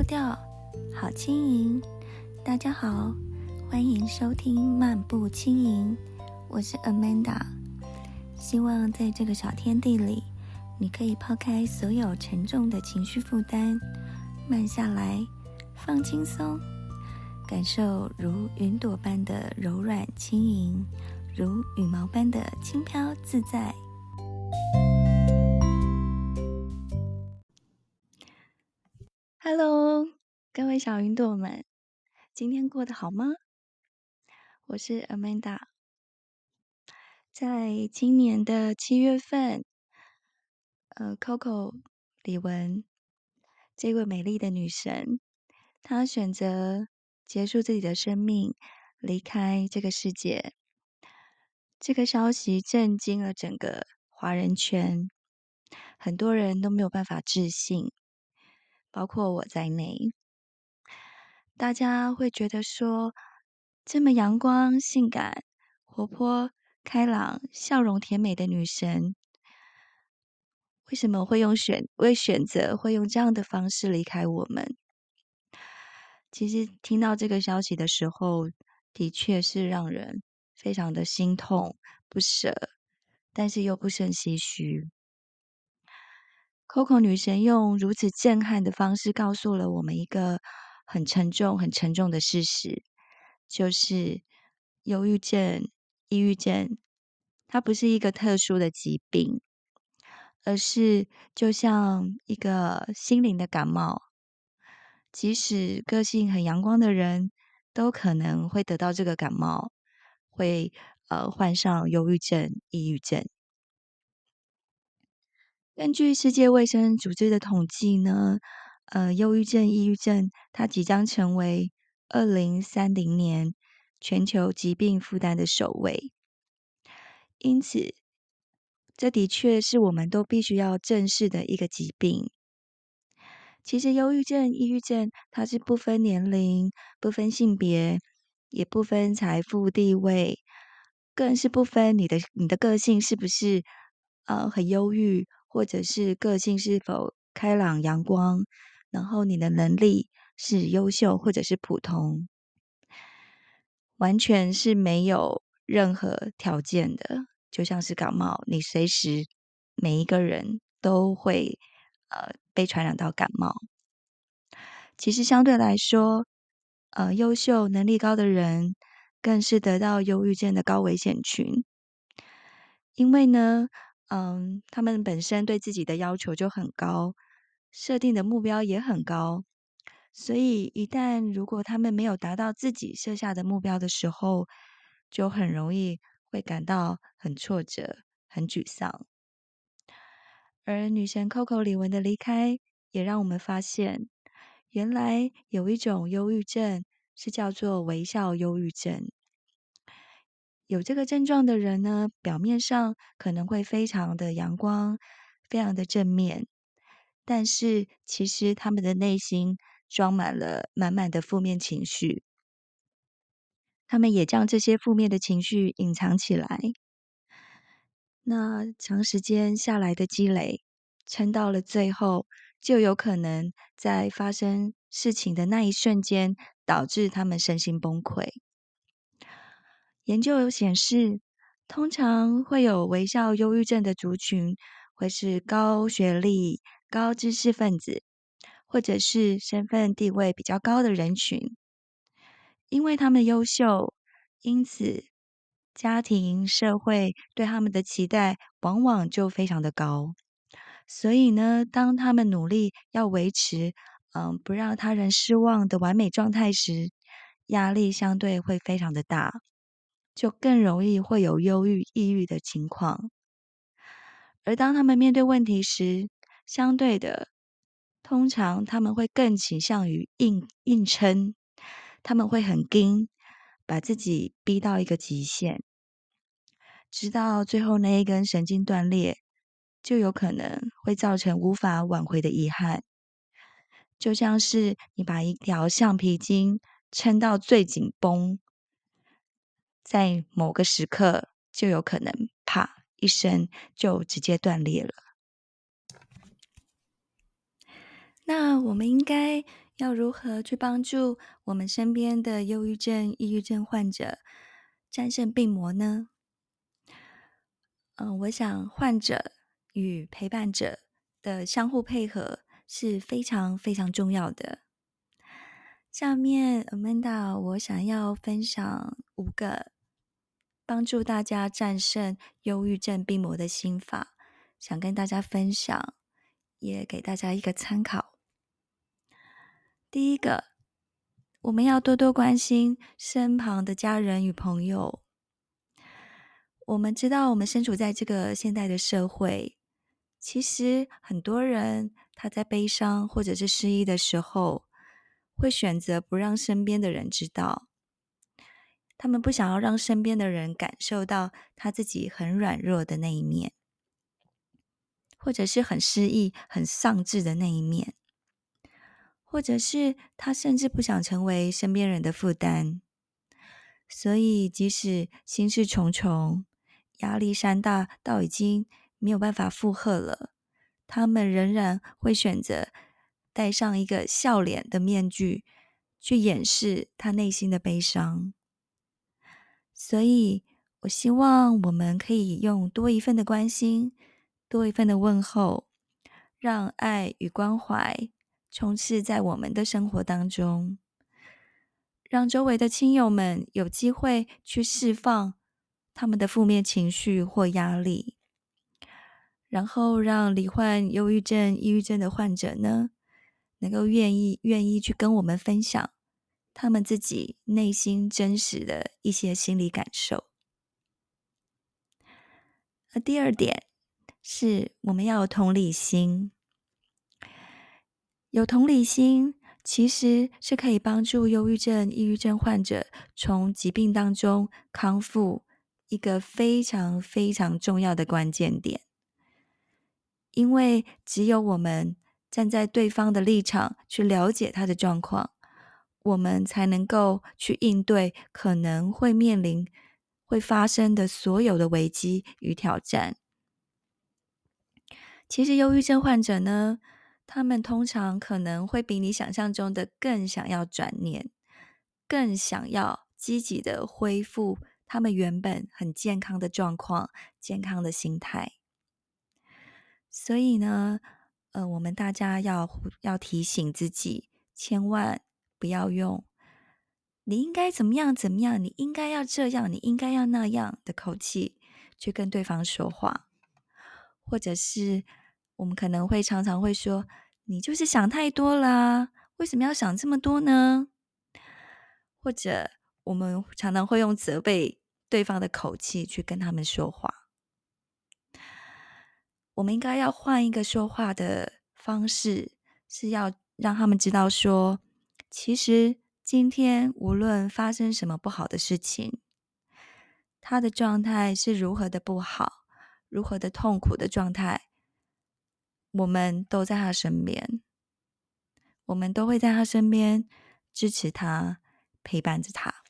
步调，好轻盈。大家好，欢迎收听漫步轻盈，我是 Amanda。希望在这个小天地里，你可以抛开所有沉重的情绪负担，慢下来，放轻松，感受如云朵般的柔软轻盈，如羽毛般的轻飘自在。Hello，各位小云朵们，今天过得好吗？我是 Amanda。在今年的七月份，呃，Coco 李玟这位美丽的女神，她选择结束自己的生命，离开这个世界。这个消息震惊了整个华人圈，很多人都没有办法置信。包括我在内，大家会觉得说，这么阳光、性感、活泼、开朗、笑容甜美的女神，为什么会用选会选择会用这样的方式离开我们？其实听到这个消息的时候，的确是让人非常的心痛、不舍，但是又不胜唏嘘。Coco 女神用如此震撼的方式告诉了我们一个很沉重、很沉重的事实，就是忧郁症、抑郁症，它不是一个特殊的疾病，而是就像一个心灵的感冒，即使个性很阳光的人，都可能会得到这个感冒，会呃患上忧郁症、抑郁症。根据世界卫生组织的统计呢，呃，忧郁症、抑郁症，它即将成为二零三零年全球疾病负担的首位。因此，这的确是我们都必须要正视的一个疾病。其实，忧郁症、抑郁症，它是不分年龄、不分性别，也不分财富地位，更是不分你的你的个性是不是呃很忧郁。或者是个性是否开朗阳光，然后你的能力是优秀或者是普通，完全是没有任何条件的，就像是感冒，你随时每一个人都会呃被传染到感冒。其实相对来说，呃，优秀能力高的人更是得到忧郁症的高危险群，因为呢。嗯，他们本身对自己的要求就很高，设定的目标也很高，所以一旦如果他们没有达到自己设下的目标的时候，就很容易会感到很挫折、很沮丧。而女神 Coco 李玟的离开，也让我们发现，原来有一种忧郁症是叫做微笑忧郁症。有这个症状的人呢，表面上可能会非常的阳光，非常的正面，但是其实他们的内心装满了满满的负面情绪，他们也将这些负面的情绪隐藏起来。那长时间下来的积累，撑到了最后，就有可能在发生事情的那一瞬间，导致他们身心崩溃。研究有显示，通常会有微笑忧郁症的族群，会是高学历、高知识分子，或者是身份地位比较高的人群。因为他们优秀，因此家庭、社会对他们的期待往往就非常的高。所以呢，当他们努力要维持，嗯，不让他人失望的完美状态时，压力相对会非常的大。就更容易会有忧郁、抑郁的情况，而当他们面对问题时，相对的，通常他们会更倾向于硬硬撑，他们会很硬，把自己逼到一个极限，直到最后那一根神经断裂，就有可能会造成无法挽回的遗憾，就像是你把一条橡皮筋撑到最紧绷。在某个时刻，就有可能啪一声就直接断裂了。那我们应该要如何去帮助我们身边的忧郁症、抑郁症患者战胜病魔呢？嗯，我想患者与陪伴者的相互配合是非常非常重要的。下面，Amanda，我想要分享五个帮助大家战胜忧郁症病魔的心法，想跟大家分享，也给大家一个参考。第一个，我们要多多关心身旁的家人与朋友。我们知道，我们身处在这个现代的社会，其实很多人他在悲伤或者是失意的时候，会选择不让身边的人知道。他们不想要让身边的人感受到他自己很软弱的那一面，或者是很失意、很丧志的那一面，或者是他甚至不想成为身边人的负担。所以，即使心事重重，压力山大到已经没有办法负荷了，他们仍然会选择戴上一个笑脸的面具，去掩饰他内心的悲伤。所以，我希望我们可以用多一份的关心，多一份的问候，让爱与关怀充斥在我们的生活当中，让周围的亲友们有机会去释放。他们的负面情绪或压力，然后让罹患忧郁症、抑郁症的患者呢，能够愿意愿意去跟我们分享他们自己内心真实的一些心理感受。而第二点是，我们要有同理心。有同理心，其实是可以帮助忧郁症、抑郁症患者从疾病当中康复。一个非常非常重要的关键点，因为只有我们站在对方的立场去了解他的状况，我们才能够去应对可能会面临、会发生的所有的危机与挑战。其实，忧郁症患者呢，他们通常可能会比你想象中的更想要转念，更想要积极的恢复。他们原本很健康的状况，健康的心态，所以呢，呃，我们大家要要提醒自己，千万不要用“你应该怎么样怎么样，你应该要这样，你应该要那样”的口气去跟对方说话，或者是我们可能会常常会说：“你就是想太多啦，为什么要想这么多呢？”或者我们常常会用责备。对方的口气去跟他们说话，我们应该要换一个说话的方式，是要让他们知道说，其实今天无论发生什么不好的事情，他的状态是如何的不好，如何的痛苦的状态，我们都在他身边，我们都会在他身边支持他，陪伴着他。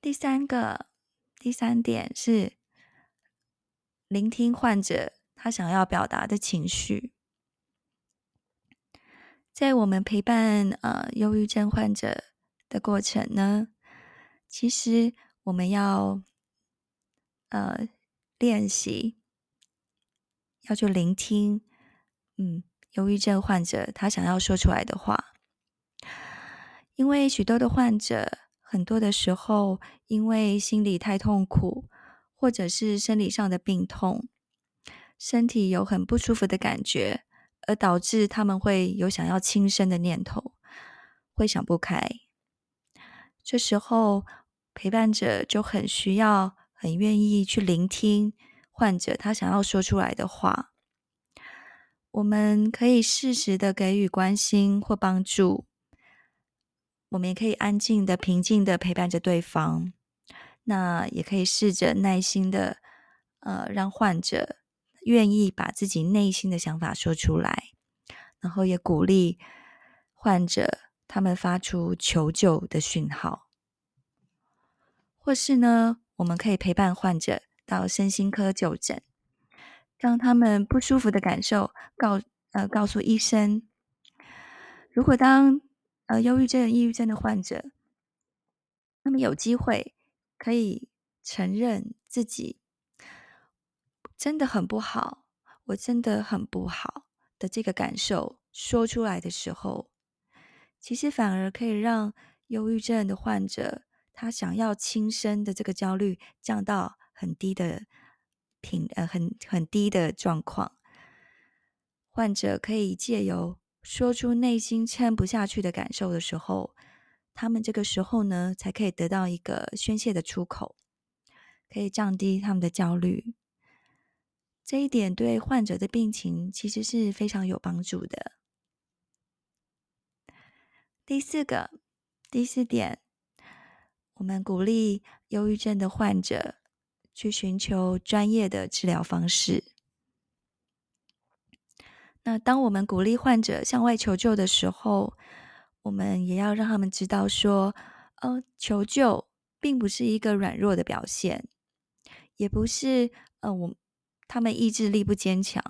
第三个，第三点是聆听患者他想要表达的情绪。在我们陪伴呃忧郁症患者的过程呢，其实我们要呃练习要去聆听，嗯，忧郁症患者他想要说出来的话，因为许多的患者。很多的时候，因为心里太痛苦，或者是生理上的病痛，身体有很不舒服的感觉，而导致他们会有想要轻生的念头，会想不开。这时候，陪伴者就很需要、很愿意去聆听患者他想要说出来的话。我们可以适时的给予关心或帮助。我们也可以安静的、平静的陪伴着对方，那也可以试着耐心的，呃，让患者愿意把自己内心的想法说出来，然后也鼓励患者他们发出求救的讯号，或是呢，我们可以陪伴患者到身心科就诊，让他们不舒服的感受告呃告诉医生。如果当呃忧郁症、抑郁症的患者，他们有机会可以承认自己真的很不好，我真的很不好的这个感受说出来的时候，其实反而可以让忧郁症的患者他想要轻生的这个焦虑降到很低的平呃很很低的状况。患者可以借由说出内心撑不下去的感受的时候，他们这个时候呢，才可以得到一个宣泄的出口，可以降低他们的焦虑。这一点对患者的病情其实是非常有帮助的。第四个，第四点，我们鼓励忧郁症的患者去寻求专业的治疗方式。那当我们鼓励患者向外求救的时候，我们也要让他们知道说，呃，求救并不是一个软弱的表现，也不是呃，我他们意志力不坚强，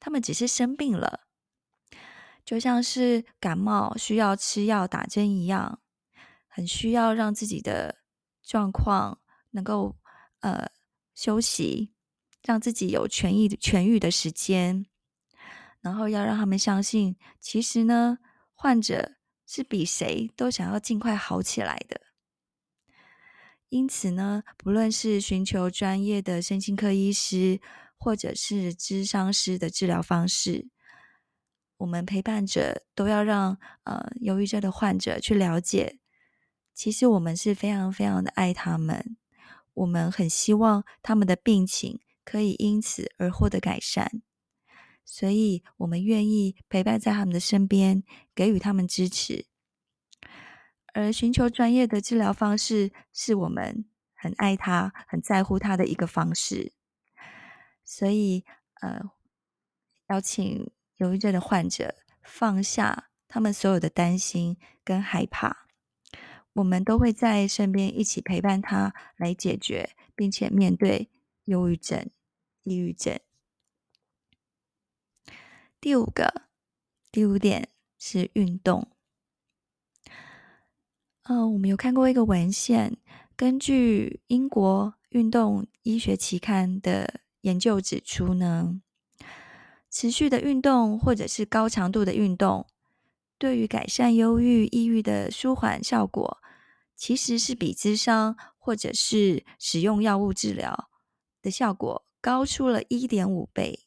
他们只是生病了，就像是感冒需要吃药打针一样，很需要让自己的状况能够呃休息，让自己有痊愈痊愈的时间。然后要让他们相信，其实呢，患者是比谁都想要尽快好起来的。因此呢，不论是寻求专业的身心科医师，或者是咨商师的治疗方式，我们陪伴者都要让呃忧郁症的患者去了解，其实我们是非常非常的爱他们，我们很希望他们的病情可以因此而获得改善。所以，我们愿意陪伴在他们的身边，给予他们支持。而寻求专业的治疗方式，是我们很爱他、很在乎他的一个方式。所以，呃，邀请忧郁症的患者放下他们所有的担心跟害怕，我们都会在身边一起陪伴他来解决，并且面对忧郁症、抑郁症。第五个，第五点是运动。嗯、呃，我们有看过一个文献，根据英国运动医学期刊的研究指出呢，持续的运动或者是高强度的运动，对于改善忧郁、抑郁的舒缓效果，其实是比智商或者是使用药物治疗的效果高出了一点五倍。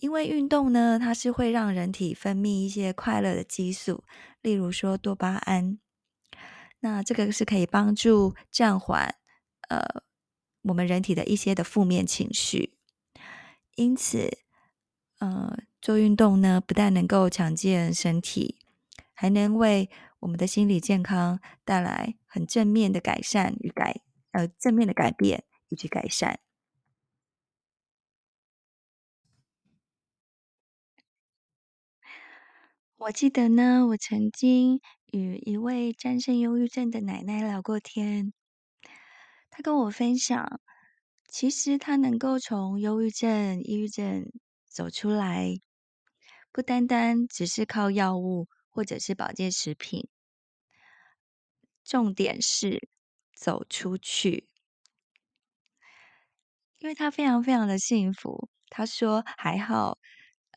因为运动呢，它是会让人体分泌一些快乐的激素，例如说多巴胺。那这个是可以帮助暂缓呃我们人体的一些的负面情绪。因此，呃，做运动呢，不但能够强健身体，还能为我们的心理健康带来很正面的改善与改呃正面的改变以及改善。我记得呢，我曾经与一位战胜忧郁症的奶奶聊过天。她跟我分享，其实她能够从忧郁症、抑郁症走出来，不单单只是靠药物或者是保健食品，重点是走出去。因为她非常非常的幸福，她说还好。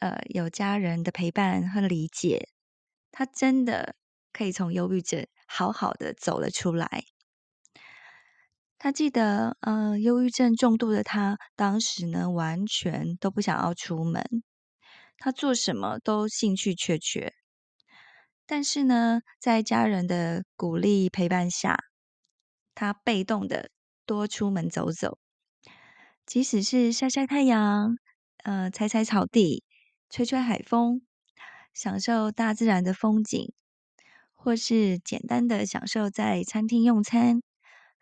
呃，有家人的陪伴和理解，他真的可以从忧郁症好好的走了出来。他记得，呃，忧郁症重度的他，当时呢，完全都不想要出门，他做什么都兴趣缺缺。但是呢，在家人的鼓励陪伴下，他被动的多出门走走，即使是晒晒太阳，呃，踩踩草地。吹吹海风，享受大自然的风景，或是简单的享受在餐厅用餐，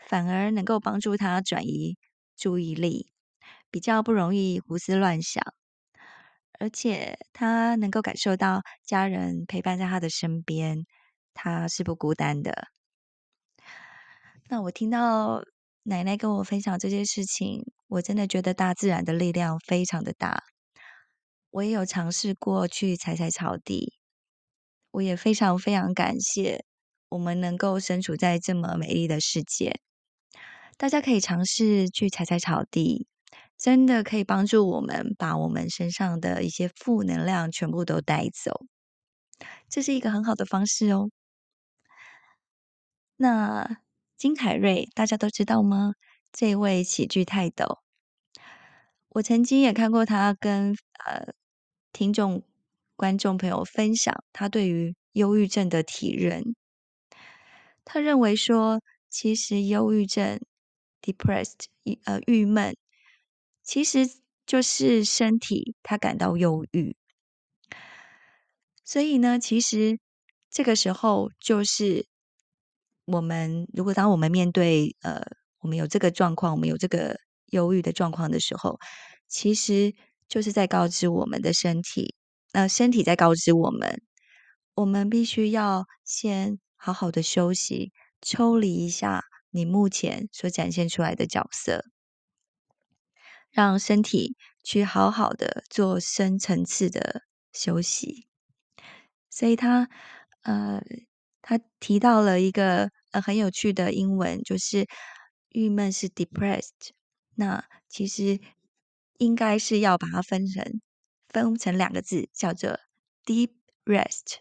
反而能够帮助他转移注意力，比较不容易胡思乱想，而且他能够感受到家人陪伴在他的身边，他是不孤单的。那我听到奶奶跟我分享这件事情，我真的觉得大自然的力量非常的大。我也有尝试过去踩踩草地，我也非常非常感谢我们能够身处在这么美丽的世界。大家可以尝试去踩踩草地，真的可以帮助我们把我们身上的一些负能量全部都带走，这是一个很好的方式哦。那金凯瑞大家都知道吗？这位喜剧泰斗，我曾经也看过他跟呃听众、观众朋友分享他对于忧郁症的体认。他认为说，其实忧郁症。Depressed，呃，郁闷，其实就是身体他感到忧郁，所以呢，其实这个时候就是我们如果当我们面对呃，我们有这个状况，我们有这个忧郁的状况的时候，其实就是在告知我们的身体，那、身体在告知我们，我们必须要先好好的休息，抽离一下。你目前所展现出来的角色，让身体去好好的做深层次的休息。所以他呃，他提到了一个呃很有趣的英文，就是郁闷是 depressed。那其实应该是要把它分成分成两个字，叫做 deep rest，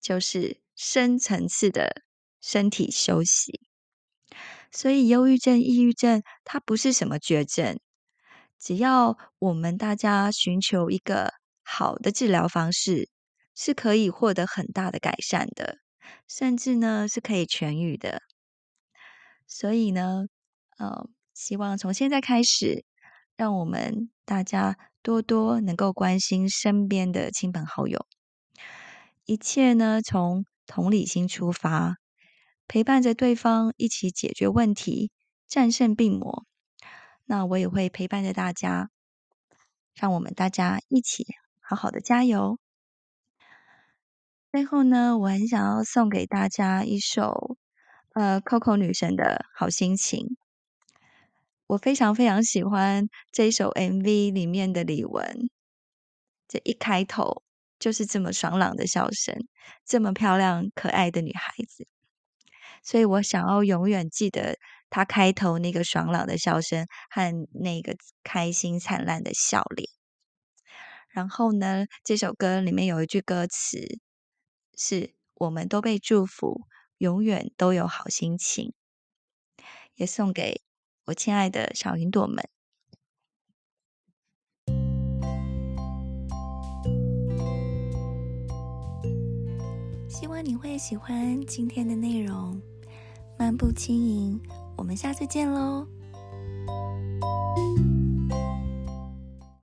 就是深层次的身体休息。所以，忧郁症、抑郁症，它不是什么绝症。只要我们大家寻求一个好的治疗方式，是可以获得很大的改善的，甚至呢是可以痊愈的。所以呢，呃，希望从现在开始，让我们大家多多能够关心身边的亲朋好友，一切呢从同理心出发。陪伴着对方一起解决问题，战胜病魔。那我也会陪伴着大家，让我们大家一起好好的加油。最后呢，我很想要送给大家一首呃，Coco 女神的好心情。我非常非常喜欢这一首 MV 里面的李玟，这一开头就是这么爽朗的笑声，这么漂亮可爱的女孩子。所以我想要永远记得她开头那个爽朗的笑声和那个开心灿烂的笑脸。然后呢，这首歌里面有一句歌词是“我们都被祝福，永远都有好心情”，也送给我亲爱的小云朵们。希望你会喜欢今天的内容。漫步轻盈，我们下次见喽。